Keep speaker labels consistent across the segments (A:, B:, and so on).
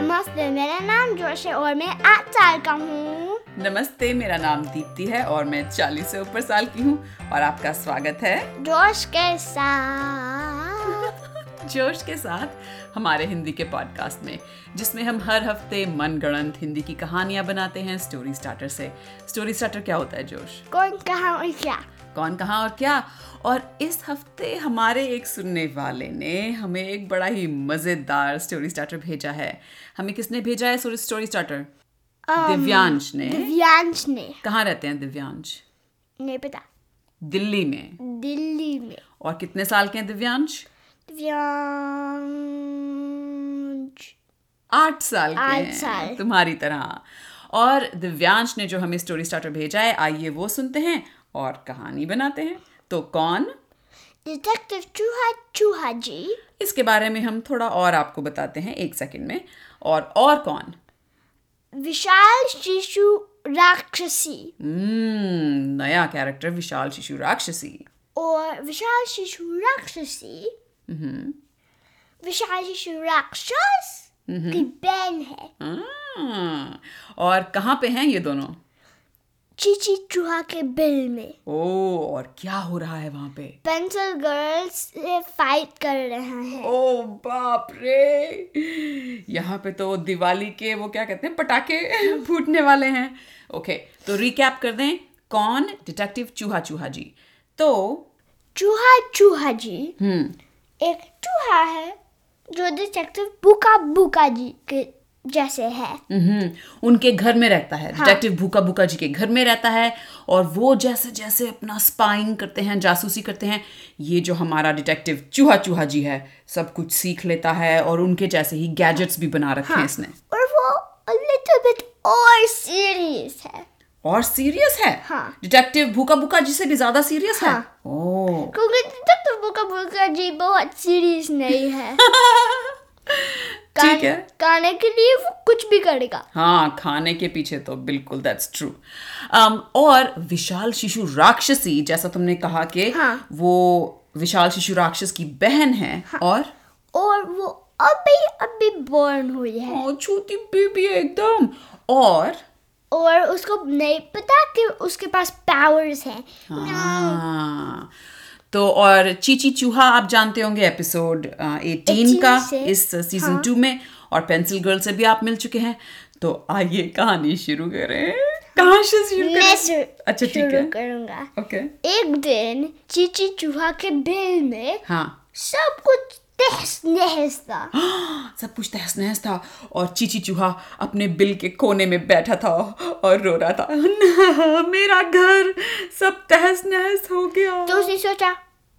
A: नमस्ते मेरा नाम जोश है और मैं आठ साल का हूँ।
B: नमस्ते मेरा नाम दीप्ति है और मैं 40 से ऊपर साल की हूँ और आपका स्वागत है।
A: जोश के साथ।
B: जोश के साथ हमारे हिंदी के पॉडकास्ट में जिसमें हम हर हफ़्ते मनगढ़ंत हिंदी की कहानियाँ बनाते हैं स्टोरी स्टार्टर से। स्टोरी स्टार्टर क्या होता है जोश?
A: कौन कहा और क्या?
B: कौन कहाँ और क्या? और इस हफ़्ते हमारे एक सुनने वाले ने हमें एक बड़ा ही मज़ेदार स्टोरी स्टार्टर भेजा है। हमें किसने भेजा है स्टोरी स्टार्टर दिव्यांश ने।
A: दिव्यांश ने।
B: कहाँ रहते हैं दिव्यांश?
A: नहीं पता।
B: दिल्ली में।
A: दिल्ली में।
B: और कितने साल के हैं दिव्यांश?
A: दिव्यांश।
B: आठ साल के
A: आठ साल।
B: तुम्हारी तरह। और दिव्यांश ने जो हमें स्टोरी स्टार्टर भेजा है आइए वो सुनते हैं। और कहानी बनाते हैं। तो कौन?
A: डिटेक्टिव चूहा चूहा जी
B: इसके बारे में हम थोड़ा और आपको बताते हैं एक सेकंड में। और और कौन?
A: विशाल शिशु राक्षसी।
B: हम्म नया कैरेक्टर विशाल शिशु राक्षसी।
A: और विशाल शिशु राक्षसी। विशाल शिशु राक्षस की बहन है।
B: हाँ, और कहाँ पे हैं ये दोनों?
A: चीची चूहा के बिल में।
B: ओ और क्या हो रहा है वहाँ पे?
A: पेंसिल गर्ल्स से फाइट कर रहे हैं।
B: ओ बाप रे! यहाँ पे तो दिवाली के वो क्या कहते हैं पटाखे फूटने वाले हैं। ओके तो रिकैप कर दें कौन डिटेक्टिव चूहा चूहा जी? तो
A: चूहा चूहा जी
B: हम्म।
A: एक चूहा है जो डिटेक्टिव बुका बुका जी के जैसे है।
B: हम्म, उनके घर में रहता है। डिटेक्टिव भूखा भूखा जी के घर में रहता है और वो जैसे जैसे अपना स्पाइंग करते हैं जासूसी करते हैं ये जो हमारा डिटेक्टिव चूहा चूहा जी है सब कुछ सीख लेता है और उनके जैसे ही गैजेट्स भी बना रखे हैं इसने।
A: और वो little bit और सीरियस है।
B: और सीरियस है?
A: हाँ।
B: डिटेक्टिव भूखा भूखा जी से भी ज़्यादा सीरियस हाँ.
A: है। हाँ।
B: ओ
A: क्योंकि डिटेक्टिव बुका बुका जी बहुत सीरियस नहीं है।
B: ठीक है।
A: गाने के लिए वो कुछ भी करेगा।
B: हाँ खाने के पीछे तो बिल्कुल दैट्स ट्रू um, और विशाल शिशु राक्षसी जैसा तुमने कहा कि
A: हाँ।
B: वो विशाल शिशु राक्षस की बहन है हाँ. और?
A: और वो अभी अभी बोर्न हुई है।
B: ओ, छोटी बेबी है एकदम। और?
A: और उसको नहीं पता कि उसके पास पावर्स हैं।
B: हाँ। तो और चीची चूहा आप जानते होंगे एपिसोड एटीन का इस सीज़न टू में और पेंसिल गर्ल से भी आप मिल चुके हैं। तो आइए कहानी शुरू करें। कहाँ से शुरू करें? अच्छा ठीक है।
A: करूँगा।
B: ओके
A: एक दिन चीची चूहा के बिल में
B: हाँ।
A: सब कुछ तहस नहस था
B: सब कुछ तहस नहस था और चीची चूहा अपने बिल के कोने में बैठा था और रो रहा था मेरा घर सब तहस नहस हो गया।
A: तो उसने सोचा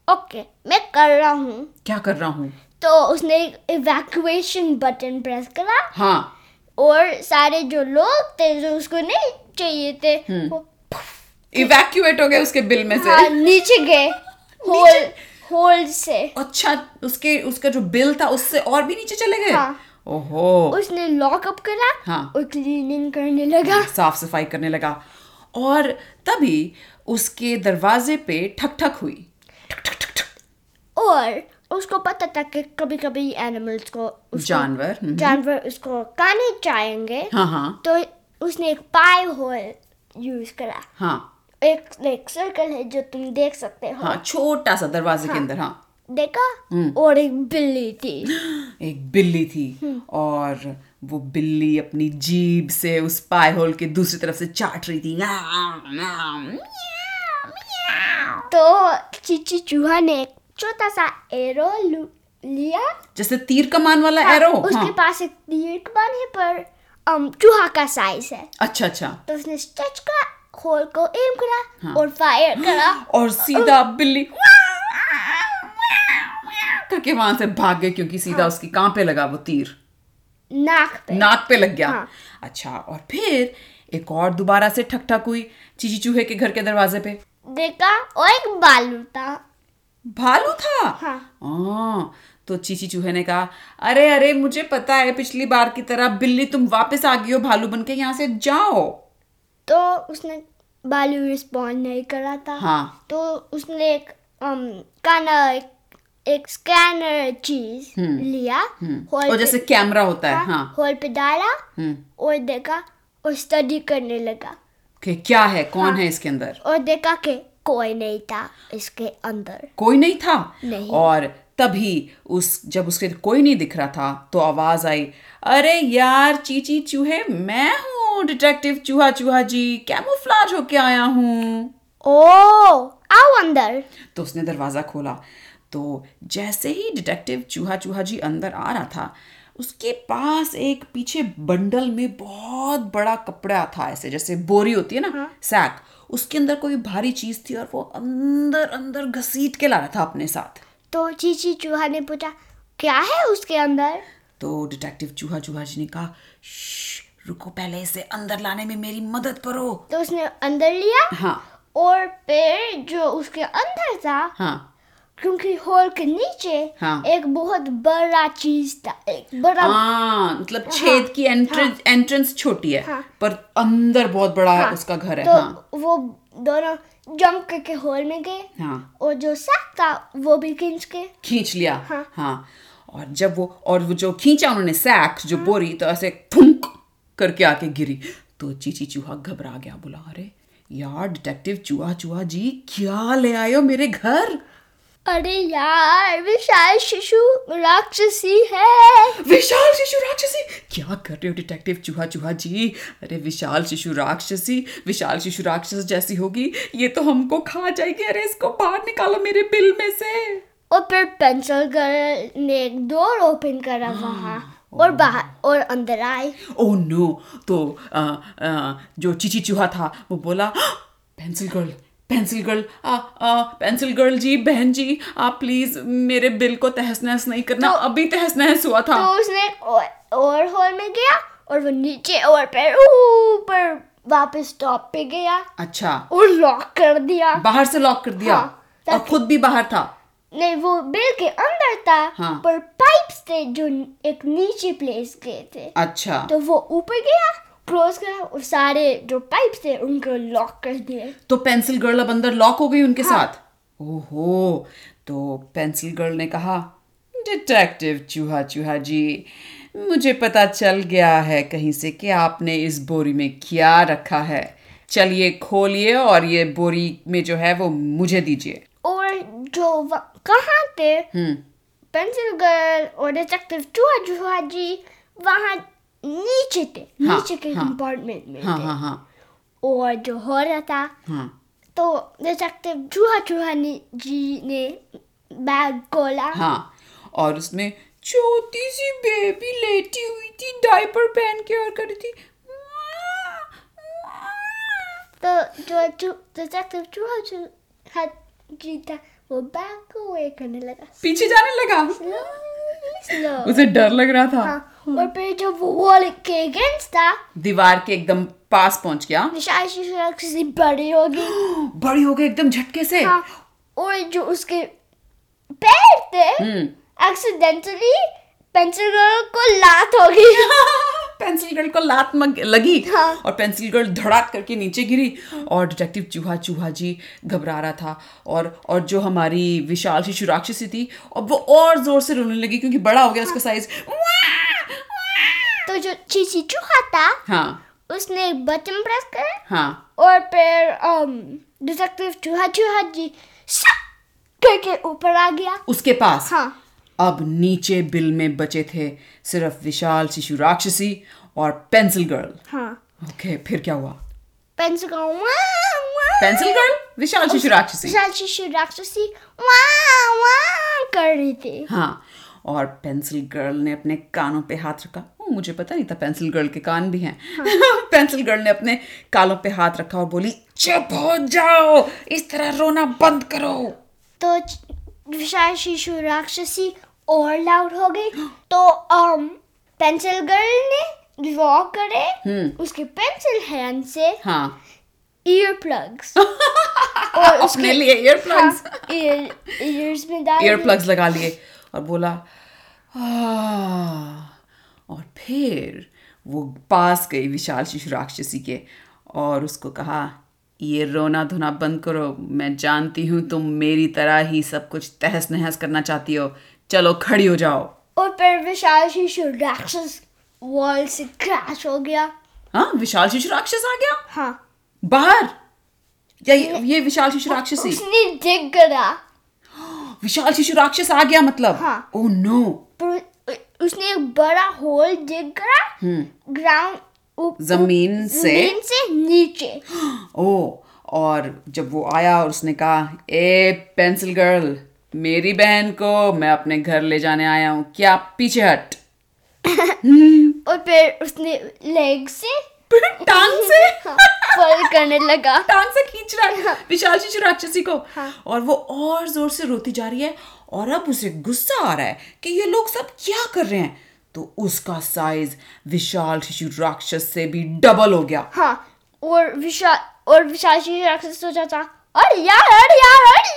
A: ओके मैं कर रहा हूँ।
B: क्या कर रहा हूँ?
A: तो उसने इवैक्यूएशन बटन प्रेस करा।
B: हाँ।
A: और सारे जो लोग थे जो उसको नहीं चाहिए थे वो
B: इवैक्यूएट हो गए उसके बिल में से।
A: हाँ नीचे गए। होल होल से।
B: अच्छा उसके उसका जो बिल था उससे और भी नीचे चले गए?
A: हाँ।
B: ओहो।
A: उसने लॉकअप करा
B: हाँ।
A: और क्लीनिंग करने लगा।
B: साफ़ सफ़ाई करने लगा। और तभी उसके दरवाजे पे ठक ठक हुई।
A: और उसको पता था कि कभी कभी एनिमल्स को
B: जानवर हम्म,
A: जानवर उसको खाने चाहेंगे
B: हाँ हाँ।
A: तो उसने एक पाई होल यूज़ करा।
B: हाँ।
A: एक एक सर्कल है जो तुम देख सकते हो।
B: हाँ छोटा सा दरवाजे हाँ, के अंदर हाँ।
A: देखा?
B: हम्म।
A: और एक बिल्ली थी।
B: एक बिल्ली थी। और वो बिल्ली अपनी जीभ से उस पाई होल के दूसरी तरफ़ से चाट रही थी।
A: तो चीची चूहा ने एक छोटा सा एरो लिया।
B: जैसे तीर कमान वाला हाँ, एरो
A: उसके
B: हाँ।
A: पास एक तीर कमान है पर चूहा का साइज़ है।
B: अच्छा अच्छा।
A: तो उसने स्ट्रेच करा होल को एम करा
B: हाँ।
A: और फायर करा।
B: और सीधा बिल्ली। करके वहाँ से भाग गई क्योंकि सीधा हाँ. उसकी कहाँ पे लगा वो तीर।
A: नाक पे।
B: नाक पे लग गया।
A: हाँ।
B: अच्छा और फिर एक और दोबारा से ठक ठक हुई चीची चूहे के घर के दरवाजे पे।
A: देखा? और एक बालू था।
B: भालू था?
A: हाँ।
B: हाँ तो चीची चूहे ने कहा अरे अरे मुझे पता है पिछली बार की तरह बिल्ली तुम वापस आ गई हो भालू बन के यहाँ से जाओ।
A: तो उसने बालू रिस्पॉन्ड नहीं करा था।
B: हाँ।
A: तो उसने एक um, काना एक एक स्कैनर चीज़ लिया। हॉल
B: और जैसे कैमरा होता है हाँ
A: हॉल पे डाला
B: हम्म।
A: और देखा और स्टडी करने लगा।
B: कि क्या है कौन
A: हाँ।
B: है इसके अंदर?
A: और देखा कि कोई नहीं था इसके अंदर।
B: कोई नहीं था?
A: नहीं।
B: और तभी उस जब उसके कोई नहीं दिख रहा था तो आवाज़ आई अरे यार चीची चूहे मैं हूँ डिटेक्टिव चूहा चूहा जी कैमोफ्लाज होके आया हूँ।
A: ओ आओ अंदर।
B: तो उसने दरवाज़ा खोला तो जैसे ही डिटेक्टिव चूहा चूहा जी अंदर आ रहा था उसके पास एक पीछे बंडल में बहुत बड़ा कपड़ा था ऐसे जैसे बोरी होती है ना हाँ? सैक उसके अंदर कोई भारी चीज़ थी और वो अंदर अंदर घसीट के ला रहा था अपने साथ।
A: तो चीची चूहा ने पूछा क्या है उसके अंदर?
B: तो डिटेक्टिव चूहा चूहा जी ने कहा रुको पहले इसे अंदर लाने में मेरी मदद करो.
A: तो उसने अंदर लिया
B: हाँ।
A: और फिर जो उसके अंदर था
B: हाँ।
A: क्योंकि हॉल के नीचे
B: हाँ।
A: एक बहुत बड़ा चीज़ था एक बड़ा
B: हाँ मतलब छेद हाँ, की एंट्रेंस हाँ, एंट्रेंस छोटी है
A: हाँ।
B: पर अंदर बहुत बड़ा
A: हाँ,
B: उसका घर है
A: तो
B: हाँ।
A: वो दोनों जंप करके होल में गए।
B: हाँ।
A: और जो सांप था वो भी खींच के।
B: खींच लिया।
A: हाँ।
B: हाँ। और जब वो और वो जो खींचा उन्होंने सैक जो
A: हाँ।
B: बोरी तो ऐसे थुंक करके आके गिरी। तो चीची चूहा घबरा गया बोला अरे यार डिटेक्टिव चूहा चूहा जी क्या ले आए हो मेरे घर?
A: अरे यार विशाल शिशु राक्षसी है।
B: विशाल शिशु राक्षसी? क्या कर रहे हो डिटेक्टिव चूहा चूहा जी। अरे विशाल शिशु राक्षसी विशाल शिशु राक्षस जैसी होगी। ये तो हमको खा जाएगी। अरे इसको बाहर निकालो मेरे बिल में से।
A: और फिर पेंसिल गर्ल ने एक डोर ओपन करा वहाँ। और बाहर और अंदर आई
B: ओ नो तो आ, आ, जो चीची चूहा था वो बोला पेंसिल गर्ल पेंसिल गर्ल आ, आ, पेंसिल गर्ल जी बहन जी आप प्लीज़ मेरे बिल को तहस नहस नहीं करना। तो, अभी तहस नहस हुआ था।
A: तो उसने और, और हॉल में गया और वो नीचे और फिर ऊपर वापस टॉप पे गया।
B: अच्छा।
A: और लॉक कर दिया।
B: बाहर से लॉक कर दिया।
A: हाँ,
B: और खुद भी बाहर था।
A: नहीं वो बिल के अंदर था
B: हाँ।
A: पर पाइप्स थे जो एक नीचे प्लेस गए थे।
B: अच्छा।
A: तो वो ऊपर गया क्लोज करा और सारे जो पाइप्स थे उनको लॉक कर दिए।
B: तो पेंसिल गर्ल अब अंदर लॉक हो गई उनके
A: हाँ।
B: साथ? ओहो तो पेंसिल गर्ल ने कहा डिटेक्टिव चूहा चूहा जी मुझे पता चल गया है कहीं से कि आपने इस बोरी में क्या रखा है। चलिए खोलिए और ये बोरी में जो है वो मुझे दीजिए।
A: और जो कहाँ थे?
B: हम्म।
A: पेंसिल गर्ल और डिटेक्टिव चूहा चूहा जी वहाँ नीचे थे
B: हाँ,
A: नीचे के
B: हाँ।
A: कंपार्टमेंट में
B: हाँ
A: थे
B: हाँ हाँ
A: और जो हो रहा था
B: हाँ
A: तो डिटेक्टिव चूहा चूहा ने जी ने बैग खोला।
B: हाँ और उसमें छोटी सी बेबी लेटी हुई थी डायपर पहन के और कर रही थी।
A: तो जो चू- डिटेक्टिव चूहा चूहा जी था वो बैग को अवे करने लगा।
B: पीछे जाने लगा।
A: स्लो स्लो
B: उसे डर लग रहा था।
A: हाँ। और फिर जब वो वॉल के अगेंस्ट था
B: दीवार के एकदम पास पहुँच गया।
A: बड़ी हो गई बड़ी होगी।
B: बड़ी हो गई एकदम झटके से।
A: हाँ और जो उसके पैर थे
B: हम्म।
A: एक्सीडेंटली पेंसिल गर्ल को लात हो गई।
B: पेंसिल गर्ल को लात मग लगी
A: हाँ।
B: और पेंसिल गर्ल धड़ाक करके नीचे गिरी और डिटेक्टिव चूहा चूहा जी घबरा रहा था और और जो हमारी विशाल शिशु राक्षसी थी और वो और ज़ोर से रोने लगी क्योंकि बड़ा हो गया हाँ. उसका साइज़
A: तो जो चीची चूहा था
B: हाँ।
A: उसने बटन प्रेस करा
B: हाँ।
A: और फिर um, डिटेक्टिव चूहा चूहा जी सब करके ऊपर आ गया।
B: उसके पास?
A: हाँ।
B: अब नीचे बिल में बचे थे सिर्फ़ विशाल शिशु राक्षसी और पेंसिल गर्ल।
A: हाँ।
B: ओके फिर क्या हुआ?
A: Pencil girl.
B: Pencil girl? विशाल शिशु राक्षसी।
A: विशाल शिशु राक्षसी। वाह वाह कर रही थी।
B: हाँ और पेंसिल गर्ल ने अपने कानों पे हाथ रखा। ओ, मुझे पता नहीं था पेंसिल गर्ल के कान भी हैं। हाँ। पेंसिल गर्ल ने अपने कानों पे हाथ रखा और बोली चुप हो जाओ। इस तरह रोना बंद करो।
A: तो विशाल शिशु राक्षसी और लाउड हो गई। तो um, पेंसिल गर्ल ने ड्रॉ करे। उसके पेंसिल हैंड से
B: हाँ।
A: ईयर प्लग्स और
B: अपने लिए ईयर प्लग्स
A: ईयर ईयर्स में डाल।
B: ईयर प्लग्स लगा लिए और बोला और फिर वो पास गई विशाल शिशु राक्षसी के और उसको कहा ये रोना धोना बंद करो। मैं जानती हूँ तुम मेरी तरह ही सब कुछ तहस नहस करना चाहती हो। चलो खड़ी हो जाओ।
A: और फिर विशाल शिशु राक्षस वॉल से क्रैश हो गया।
B: हाँ विशाल शिशु राक्षस आ गया?
A: हाँ।
B: बाहर? या ये, ये विशाल शिशु राक्षसी?
A: उसने दिख गया
B: विशाल शिशु राक्षस आ गया मतलब?
A: हाँ।
B: नो
A: पर उसने एक बड़ा होल दिख गया ग्राउंड
B: ज़मीन से।
A: ज़मीन से नीचे।
B: ओ और जब वो आया और उसने कहा ए पेंसिल गर्ल मेरी बहन को मैं अपने घर ले जाने आया हूँ। क्या पीछे हट।
A: और फिर उसने लेग से
B: टांग से।
A: फॉल करने लगा।
B: टांग से खींच रहा है। विशाल शिशु राक्षसी को। और वो और ज़ोर से रोती जा रही है और अब उसे गुस्सा आ रहा है कि ये लोग सब क्या कर रहे हैं। तो उसका साइज़ विशाल शिशु राक्षस से भी डबल हो गया।
A: हाँ और विशाल और विशाल शिशु राक्षस सोचा था अरे यार अरे यार अरे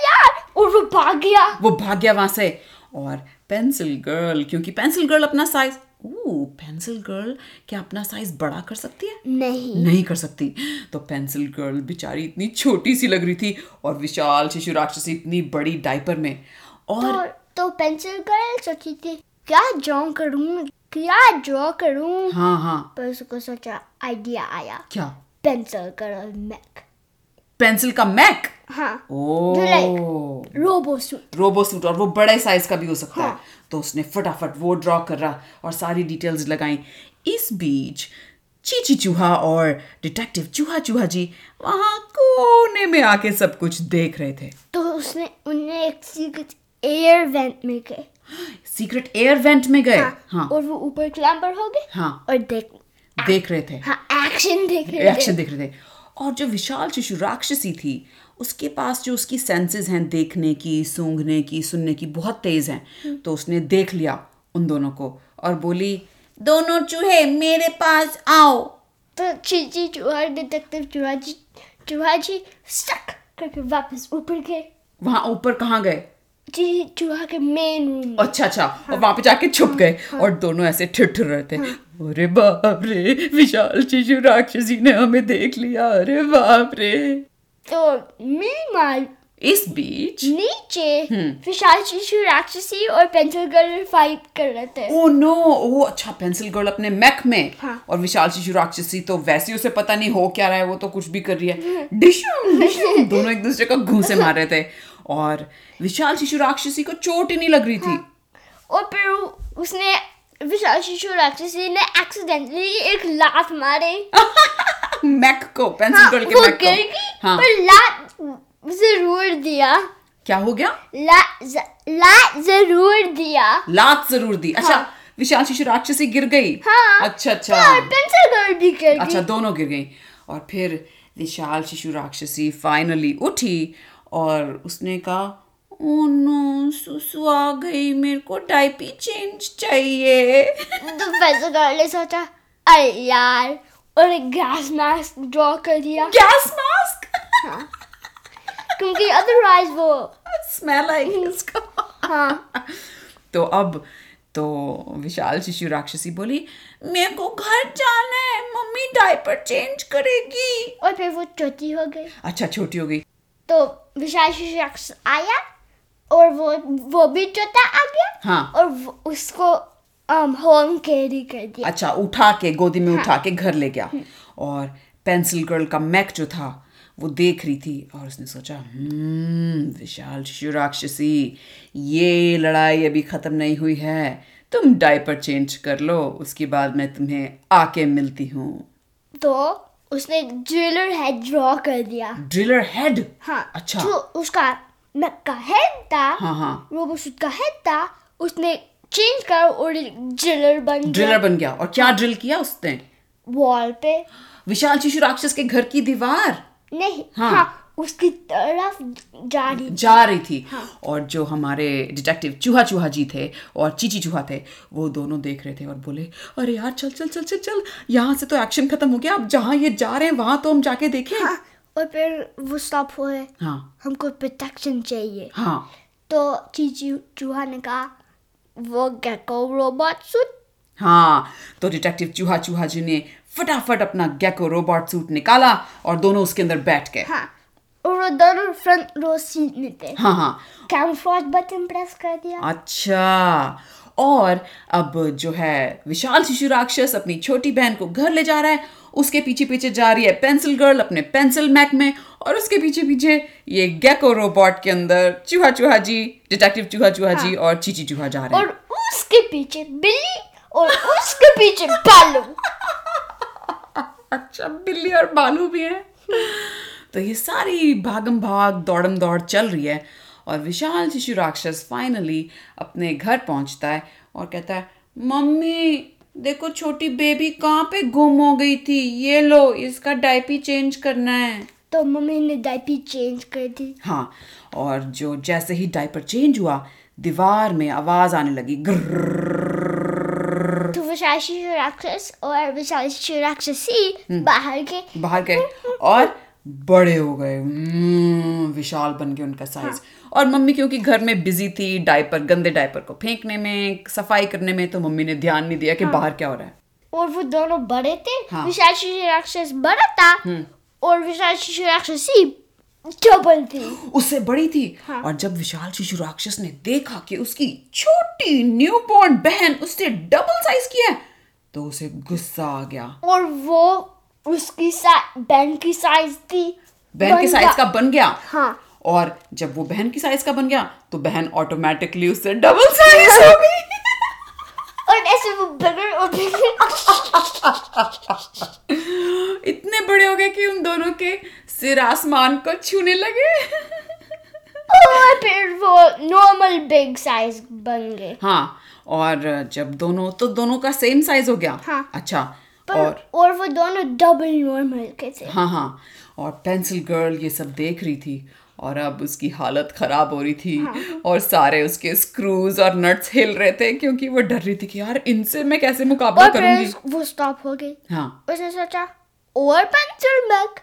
A: वो
B: वो भाग गया वहाँ से। और पेंसिल गर्ल क्योंकि पेंसिल गर्ल अपना साइज़ पेंसिल गर्ल क्या अपना साइज़ बड़ा कर सकती है?
A: नहीं।
B: नहीं कर सकती। तो पेंसिल गर्ल बेचारी इतनी छोटी सी लग रही थी और विशाल शिशु राक्षसी इतनी बड़ी डायपर में। और
A: तो तो पेंसिल गर्ल सोची थी क्या ड्रॉ करूँ? क्या ड्रॉ करूँ?
B: हाँ हाँ।
A: पर उसको सोचा आइडिया आया।
B: क्या?
A: पेंसिल गर्ल मैक
B: पेंसिल का मैक?
A: हाँ। रोबो सूट
B: रोबो सूट और वो बड़े साइज़ का भी हो सकता है।
A: हाँ।
B: तो उसने फटाफट वो ड्रॉ कर रहा और सारी डिटेल्स लगाई। इस बीच चीची चूहा और डिटेक्टिव चूहा चूहा जी वहाँ कोने में आके सब कुछ देख रहे थे।
A: तो उसने उन्हें एक सीक्रेट एयर वेंट में गए।
B: सीक्रेट एयर वेंट में गए?
A: हाँ,
B: हाँ।
A: और वो ऊपर क्लैम्बर हो गए
B: हाँ।
A: और देख
B: देख रहे थे।
A: हाँ एक्शन देख रहे
B: एक्शन देख रहे थे। और जो विशाल शिशु राक्षसी थी उसके पास जो उसकी सेंसेस हैं देखने की सूंघने की सुनने की बहुत तेज हैं तो उसने देख लिया उन दोनों को और बोली दोनों चूहे मेरे पास आओ!
A: तो चीची चूहा डिटेक्टिव चूहा जी चूहा जी स्टक करके वापस ऊपर गए।
B: वहाँ ऊपर कहाँ गए?
A: चीची चूहा के मेन रूम
B: अच्छा अच्छा और वहाँ पे जाके छुप गए और दोनों ऐसे ठिठुर रहे थे। अरे बाप रे विशाल शिशु राक्षसी ने हमें देख लिया अरे बाप रे।
A: तो मीमाल
B: इस बीच
A: नीचे विशाल शिशु राक्षसी और पेंसिल गर्ल फाइट कर रहे थे।
B: ओ नो ओ अच्छा पेंसिल गर्ल अपने मैक में।
A: हाँ।
B: और विशाल शिशु राक्षसी तो वैसे ही उसे पता नहीं हो क्या रहा है वो तो कुछ भी कर रही है। डिशुम डिशुम दोनों एक दूसरे को घूसे मार रहे थे। और विशाल शिशु राक्षसी को चोट ही नहीं लग रही थी।
A: और फिर उसने विशाल शिशु राक्षसी ने एक्सीडेंटली एक लात मारे।
B: मैक को पेंसिल
A: हाँ,
B: के मैक को। हाँ।
A: पर लात ज़रूर दिया।
B: क्या हो गया?
A: ला ज, लात ज़रूर दिया।
B: लात ज़रूर दी। अच्छा
A: हाँ।
B: विशाल शिशु राक्षसी गिर गई।
A: हाँ।
B: अच्छा अच्छा।
A: और पेंसिल गर्ल भी गिर गई।
B: अच्छा दोनों गिर गई। और फिर विशाल शिशु राक्षसी फाइनली उठी और उसने कहा ओ नो सुसु आ गई मेरे को डायपी चेंज चाहिए।
A: तो पेंसिल गर्ल ने सोचा अरे यार और एक गैस मास्क ड्रॉ कर दिया।
B: गैस मास्क
A: क्योंकि अदरवाइज़ वो
B: स्मेल आएगी उसका।
A: हाँ।
B: तो अब तो विशाल शिशु राक्षसी बोली मेरे को घर जाना है मम्मी डायपर चेंज करेगी।
A: और फिर वो छोटी हो गई।
B: अच्छा छोटी हो गई।
A: तो विशाल राक्षस आया और वो वो भी छोटा आ गया
B: हाँ
A: और उसको um, होम कैरी कर दिया
B: अच्छा उठा के गोदी में हाँ. उठा के घर ले गया और पेंसिल गर्ल का मैक जो था वो देख रही थी और उसने सोचा "हम्म, विशाल शिशु राक्षसी ये लड़ाई अभी खत्म नहीं हुई है तुम डायपर चेंज कर लो उसके बाद मैं तुम्हें आके मिलती हूँ
A: तो उसने ड्रिलर हेड ड्रॉ कर दिया।
B: ड्रिलर हेड
A: हाँ
B: अच्छा।
A: जो उसका नक का हेड था
B: हाँ हाँ।
A: रोबोसूट का हेड था उसने चेंज कर और ड्रिलर बन
B: ड्रिलर बन गया। और क्या ड्रिल किया उसने?
A: वॉल पे।
B: विशाल शिशु राक्षस के घर की दीवार?
A: नहीं
B: हाँ।
A: हाँ, उसकी तरफ़ जा रही
B: जा रही थी।
A: हाँ.
B: और जो हमारे डिटेक्टिव चूहा चूहा जी थे और चीची चूहा थे वो दोनों देख रहे थे और बोले अरे यार चल चल चल चल चल यहाँ से तो एक्शन खत्म हो गया। अब जहाँ ये जा रहे हैं वहाँ तो हम जाके देखें।
A: हाँ, और फिर वो स्टॉप हुए।
B: हाँ।
A: हमको प्रोटेक्शन चाहिए।
B: हाँ।
A: तो चीची चूहा ने कहा वो गेको रोबोट सूट
B: हाँ तो डिटेक्टिव चूहा चूहा जी ने फटाफट अपना गेको रोबोट सूट निकाला और दोनों उसके अंदर बैठ गए।
A: हाँ। रोदन फ्रंट रो सीट में थे
B: हाँ हाँ।
A: कैमफ्लॉज बटन इम्प्रेस कर दिया।
B: अच्छा। और अब जो है विशाल शिशु राक्षस अपनी छोटी बहन को घर ले जा रहा है। उसके पीछे पीछे जा रही है पेंसिल गर्ल अपने पेंसिल मैक में। और उसके पीछे पीछे ये गैको रोबोट के अंदर चूहा चूहा जी डिटेक्टिव चूहा चूहा जी हाँ। और चीची चूहा जा रहे हैं।
A: और उसके पीछे बिल्ली और उसके पीछे बालू।
B: अच्छा बिल्ली और बालू भी है। तो ये सारी भागम भाग दौड़म दौड़ चल रही है और विशाल शिशु राक्षस फाइनली अपने घर पहुँचता है और कहता है मम्मी देखो छोटी बेबी कहाँ पे गुम हो गई थी? ये लो इसका डायपी चेंज करना है.
A: तो मम्मी ने डायपी चेंज कर दी।
B: हाँ और जो जैसे ही डायपर चेंज हुआ दीवार में आवाज़ आने लगी तो विशाल शिशु राक्षस और विशाल शिशु राक्षसी हम्म। बाहर के बाहर के और बड़े हो गए। हम्म, विशाल बन गए उनका साइज़ हाँ. और मम्मी क्योंकि घर में बिज़ी थी डायपर गंदे डायपर को फेंकने में सफ़ाई करने में तो मम्मी ने ध्यान नहीं दिया कि बाहर क्या हो रहा है।
A: और वो दोनों बड़े थे।
B: हाँ।
A: विशाल शिशु राक्षस बड़ा था और विशाल शिशु राक्षसी डबल थी।
B: उससे बड़ी थी।
A: हाँ।
B: और जब विशाल शिशु राक्षस ने देखा कि उसकी छोटी न्यूबॉर्न बहन उससे डबल साइज़ की है तो उसे गुस्सा आ गया।
A: और वो उसकी बहन की साइज़ थी
B: बहन के साइज़ का बन गया?
A: हाँ।
B: और जब वो बहन की साइज़ का बन गया तो बहन ऑटोमेटिकली उससे डबल साइज़ हो गई।
A: और ऐसे वो बगड़ और
B: इतने बड़े हो गए कि उन दोनों के सिर आसमान को छूने लगे।
A: और फिर वो नॉर्मल बिग साइज़ बन गए।
B: हाँ और जब दोनों तो दोनों का सेम साइज़ हो गया।
A: हाँ।
B: अच्छा और
A: और वो दोनों डबल नॉर्मल के थे।
B: हाँ हाँ। और पेंसिल गर्ल ये सब देख रही थी और अब उसकी हालत खराब हो रही थी
A: हाँ।
B: और सारे उसके स्क्रूज और नट्स हिल रहे थे क्योंकि वो डर रही थी कि यार इनसे मैं कैसे मुकाबला करूँगी?
A: वो स्टॉप हो गई।
B: हाँ।
A: उसने सोचा और पेंसिल मैक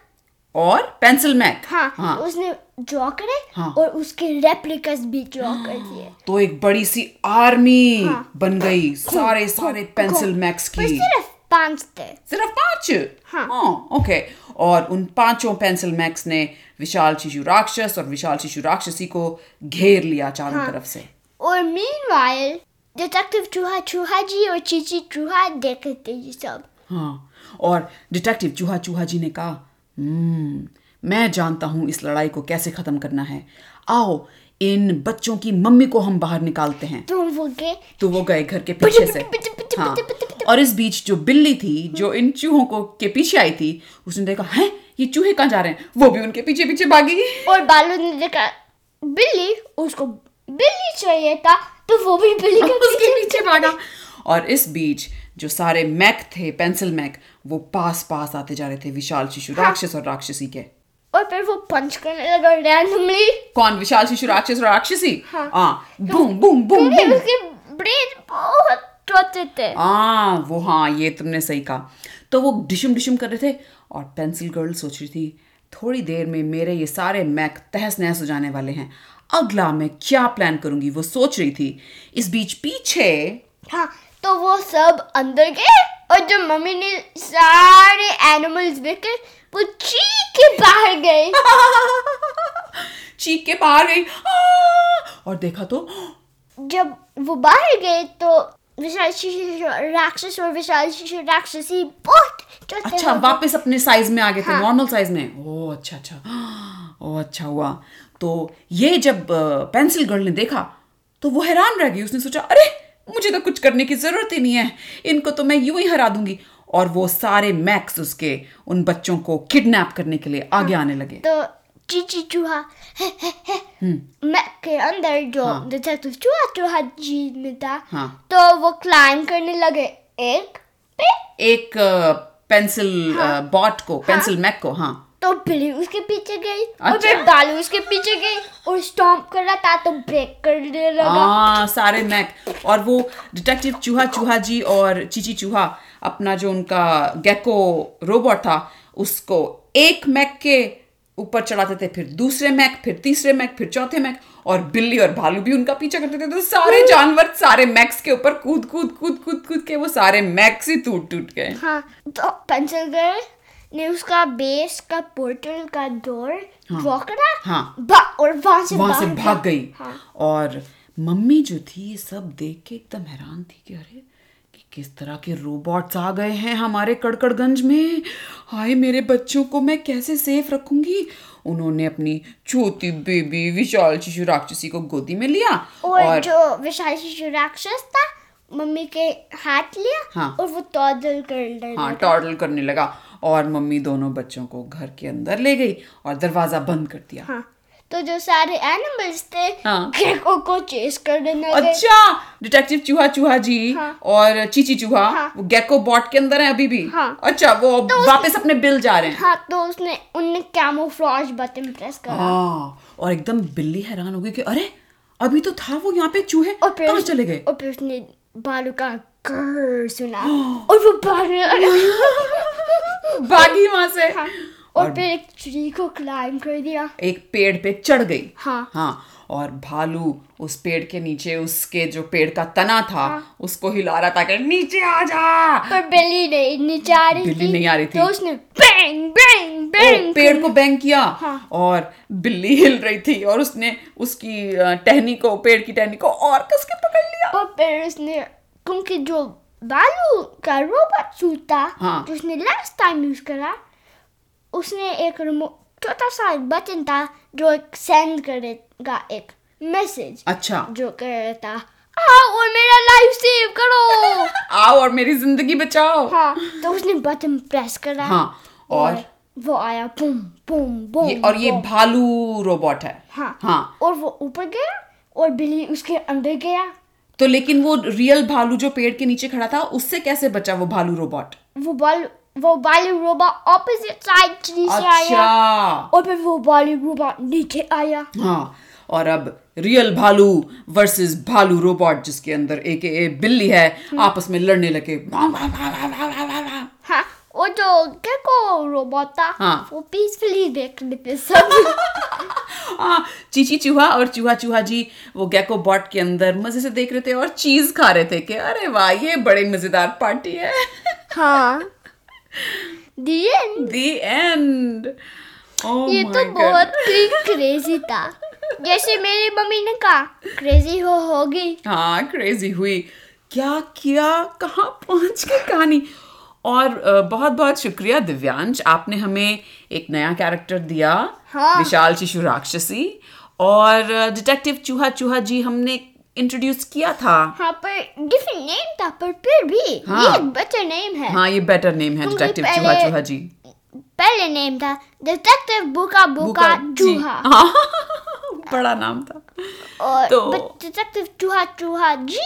B: और पेंसिल मैक
A: हाँ,
B: हाँ।
A: उसने ड्रॉ करे
B: हाँ।
A: और उसके रेप्लिकस भी ड्रॉ हाँ, कर दिए।
B: तो एक बड़ी सी आर्मी
A: हाँ।
B: बन गई सारे सारे पेंसिल मैक्स की।
A: पाँच थे
B: सिर्फ़ पाँच?
A: हाँ।
B: ओके और उन पाँचों पेंसिल मैक्स ने विशाल शिशु राक्षस और विशाल शिशु राक्षसी को घेर लिया चारों
A: हाँ।
B: तरफ़ से।
A: और मीनवाइल डिटेक्टिव चूहा चूहा जी और चीची चूहा देखते थे ये सब।
B: हाँ और डिटेक्टिव चूहा चूहा जी ने कहा "हम्म, मैं जानता हूँ इस लड़ाई को कैसे खत्म करना है। आओ इन बच्चों की मम्मी को हम बाहर निकालते हैं।
A: तुम वो गए।
B: तो वो गए घर के पीछे से। हाँ। और इस बीच जो बिल्ली थी जो इन चूहों को के पीछे आई थी उसने देखा है ये चूहे कहाँ जा रहे हैं? वो भी उनके पीछे पीछे भागी।
A: और बालू ने देखा बिल्ली उसको बिल्ली चाहिए था तो वो भी बिल्ली के
B: उसके
A: पीछे।
B: पीछे भागा। और इस बीच जो सारे मैक थे पेंसिल मैक वो पास पास आते जा रहे थे विशाल शिशु राक्षस और राक्षसी के।
A: और फिर वो पंच करने लगा रैंडमली
B: कौन? विशाल शिशु राक्षस और राक्षसी?
A: हाँ।
B: हाँ। Boom boom boom boom.
A: उसके ब्रेन बहुत छोटे थे।
B: हाँ वो हाँ ये तुमने सही कहा। तो वो डिशुम डिशुम कर रहे थे और पेंसिल गर्ल सोच रही थी थोड़ी देर में मेरे ये सारे मैक तहस नहस हो जाने वाले हैं। अगला मैं क्या प्लान करूँगी वो सोच रही थी। इस बीच पीछे
A: हाँ तो वो सब अंदर गए और जब मम्मी ने सारे एनिमल्स देखे वो चीख के बाहर गए
B: चीख के बाहर गई। और देखा तो
A: जब वो बाहर गए तो विशाल राक्षस और विशाल शिशु राक्षसी बहुत
B: अच्छा
A: हो
B: वापस अपने साइज़ में आ गए थे
A: हाँ।
B: नॉर्मल साइज़ में। ओ अच्छा अच्छा। ओ अच्छा हुआ। तो ये जब पेंसिल गर्ल ने देखा तो वो हैरान रह गई। उसने सोचा अरे मुझे तो कुछ करने की ज़रूरत ही नहीं है। इनको तो मैं यूँ ही हरा दूँगी। और वो सारे मैक्स उसके उन बच्चों को किडनैप करने के लिए आगे आने लगे।
A: तो चीची चूहा मैक के अंदर जो
B: हाँ।
A: डिटेक्टिव चूहा चूहा जी था
B: हाँ।
A: तो वो क्लाइम करने लगे एक पे।
B: एक पेंसिल बॉट को पेंसिल मैक को हाँ।
A: तो बिल्ली उसके पीछे गई और
B: अच्छा।
A: फिर बालू उसके पीछे गई और स्टॉम्प कर रहा था तो ब्रेक करने लगा।
B: हाँ सारे मैक और वो डिटेक्टिव चूहा चूहा जी और चीची चूहा अपना जो उनका गेको रोबोट था उसको एक मैक के ऊपर चढ़ाते थे फिर दूसरे मैक फिर तीसरे मैक फिर चौथे मैक और बिल्ली और भालू भी उनका पीछा करते थे। तो सारे जानवर सारे मैक्स के ऊपर कूद कूद कूद कूद कूद के वो सारे मैक्स ही टूट टूट गए।
A: हाँ तो पेंसिल गर्ल ने उसका बेस का पोर्टल का डोर ड्रॉ करा
B: हाँ।
A: बा- और वहाँ से
B: वहाँ से भाग गई।
A: हाँ।
B: और मम्मी जो थी ये सब देख के एकदम हैरान थी कि अरे कि किस तरह के रोबोट्स आ गए हैं हमारे कड़कड़गंज में। हाय मेरे बच्चों को मैं कैसे सेफ़ रखूँगी? उन्होंने अपनी छोटी बेबी विशाल शिशु राक्षसी को गोदी में लिया
A: और, और जो विशाल शिशु राक्षस था मम्मी के हाथ लिया
B: हाँ।
A: और वो टॉडल कर
B: हाँ टॉडल करने लगा। और मम्मी दोनों बच्चों को घर के अंदर ले गई और दरवाज़ा बंद कर दिया
A: हाँ तो जो सारे एनिमल्स थे
B: हाँ।
A: गेको को चेस करने लगे
B: अच्छा डिटेक्टिव चूहा चूहा जी
A: हाँ।
B: और चीची चूहा
A: हाँ।
B: वो गेको बॉट के अंदर है अभी भी
A: हाँ।
B: अच्छा वो अब वापस अपने बिल जा रहे हैं
A: हाँ तो उसने उनने कैमोफ्लेज बटन प्रेस करा
B: हाँ और एकदम बिल्ली हैरान हो गई कि अरे अभी तो था वो यहाँ पे चूहे कहाँ चले गए
A: और फिर उसने बालू का सुना और वो लगा
B: भागी वहाँ से
A: हाँ, और फिर एक ट्री को क्लाइम कर दिया
B: एक पेड़ पे चढ़ गई
A: हाँ।
B: हाँ और भालू उस पेड़ के नीचे उसके जो पेड़ का तना था
A: हाँ।
B: उसको हिला रहा था कि नीचे आ जा
A: पर बिल्ली नहीं नीचे आ रही
B: बिल्ली
A: थी
B: नहीं आ रही थी।
A: तो उसने बैंग बैंग
B: ओ,
A: बैंग
B: पेड़ को बैंग किया
A: हाँ।
B: और बिल्ली हिल रही थी और उसने उसकी टहनी को पेड़ की टहनी को और कस के पकड़ लिया
A: और फिर उसने क्योंकि जो बालू का रोबोट सूट था
B: हाँ।
A: जो उसने लास्ट टाइम यूज़ करा उसने एक रिमोट छोटा सा एक बटन था जो एक सेंड करेगा एक मैसेज
B: अच्छा।
A: जो कह रहा था आओ और मेरा लाइफ सेव करो।
B: आओ और मेरी ज़िंदगी बचाओ।
A: हाँ तो उसने बटन प्रेस करा।
B: हाँ, और?
A: वो आया बूम बूम बूम
B: ये और ये भालू रोबोट है।
A: हाँ
B: हाँ।
A: और वो ऊपर गया और बिल्ली उसके अंदर गया।
B: तो लेकिन वो रियल भालू जो पेड़ के नीचे खड़ा था उससे कैसे बचा वो भालू रोबोट
A: वो बाल वो बालू रोबोट ऑपोजिट साइड से नीचे आया।
B: अच्छा।
A: और फिर वो बालू रोबोट नीचे आया।
B: हाँ और अब रियल भालू वर्सेस भालू रोबोट जिसके अंदर एक ए बिल्ली है आपस में लड़ने लगे।
A: हाँ। वो जो गेको रोबोट था
B: हाँ।
A: वो पीसफुली देख रहे थे सब
B: हाँ चीची चूहा और चूहा चूहा जी वो गैको बॉट के अंदर मज़े से देख रहे थे और चीज़ खा रहे थे कि अरे वाह ये बड़ी मज़ेदार पार्टी है
A: हाँ The end.
B: द एंड
A: ये तो बहुत ही क्रेजी था जैसे मेरी मम्मी ने कहा क्रेजी हो होगी
B: हाँ क्रेजी हुई क्या किया कहाँ पहुँच गई कहानी और बहुत बहुत शुक्रिया दिव्यांश। आपने हमें एक नया कैरेक्टर दिया
A: हाँ।
B: विशाल शिशु राक्षसी। और डिटेक्टिव चूहा चूहा जी हमने इंट्रोड्यूस किया था।
A: हाँ पर डिफरेंट नेम था पर फिर भी
B: हाँ।
A: ये बेटर नेम है।
B: हाँ ये बेटर नेम है डिटेक्टिव चूहा चूहा जी।
A: पहले नेम था डिटेक्टिव बुका बुका चूहा।
B: हाँ बड़ा नाम था।
A: और
B: तो-
A: डिटेक्टिव चूहा चूहा जी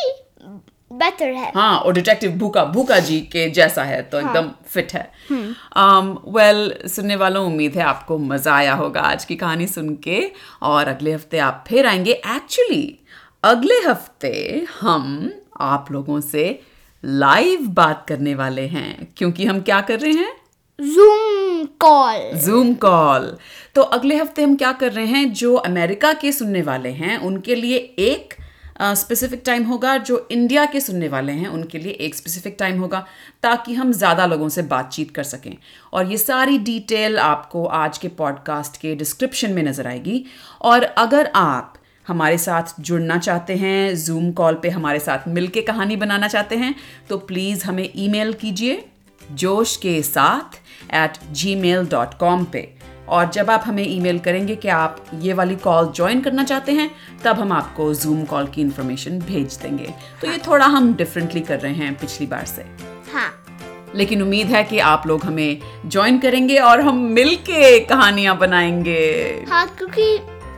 A: बेटर है।
B: हाँ और डिटेक्टिव भूका भूका जी के जैसा है तो
A: हाँ।
B: एकदम फिट है। वेल um, well, सुनने वालों उम्मीद है आपको मज़ा आया होगा आज की कहानी सुन के और अगले हफ़्ते आप फिर आएँगे। एक्चुअली अगले हफ़्ते हम आप लोगों से लाइव बात करने वाले हैं क्योंकि हम क्या कर रहे हैं?
A: जूम कॉल
B: जूम कॉल तो अगले हफ़्ते हम क्या कर रहे हैं जो अमेरिका के सुनने वाले हैं उनके लिए एक स्पेसिफिक टाइम होगा जो इंडिया के सुनने वाले हैं, उनके लिए एक स्पेसिफिक टाइम होगा ताकि हम ज़्यादा लोगों से बातचीत कर सकें। और ये सारी डिटेल आपको आज के पॉडकास्ट के डिस्क्रिप्शन में नज़र आएगी। और अगर आप हमारे साथ जुड़ना चाहते हैं जूम कॉल पे हमारे साथ मिलके कहानी बनाना चाहते हैं तो प्लीज़ हमें ईमेल कीजिए जोश के साथ at Gmail dot com पे। और जब आप हमें ईमेल करेंगे कि आप ये वाली कॉल ज्वाइन करना चाहते हैं तब हम आपको जूम कॉल की इन्फॉर्मेशन भेज देंगे। तो ये थोड़ा हम डिफरेंटली कर रहे हैं पिछली बार से।
A: हाँ।
B: लेकिन उम्मीद है कि आप लोग हमें ज्वाइन करेंगे और हम मिल के कहानियाँ बनाएँगे।
A: हाँ क्योंकि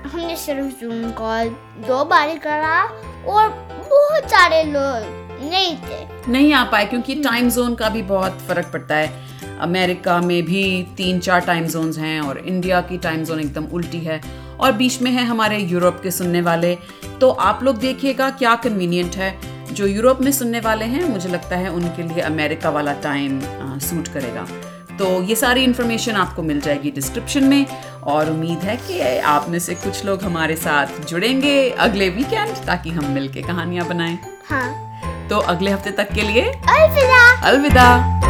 A: हमने सिर्फ़ जूम कॉल दो बार करा और बहुत सारे लोग नहीं थे।
B: नहीं आ पाए क्योंकि टाइम जोन का भी बहुत फ़र्क पड़ता है। अमेरिका में भी तीन चार टाइम जोन्स हैं और इंडिया की टाइम जोन एकदम उल्टी है। और बीच में है हमारे यूरोप के सुनने वाले। तो आप लोग देखिएगा क्या कन्वीनियंट है। जो यूरोप में सुनने वाले हैं मुझे लगता है उनके लिए अमेरिका वाला टाइम सूट करेगा। तो ये सारी इन्फॉर्मेशन आपको मिल जाएगी डिस्क्रिप्शन में। और उम्मीद है कि आप में से कुछ लोग हमारे साथ जुड़ेंगे अगले वीकेंड ताकि हम मिलके कहानियाँ बनाएँ।
A: हाँ।
B: तो अगले हफ़्ते तक के लिए
A: अलविदा।
B: अलविदा।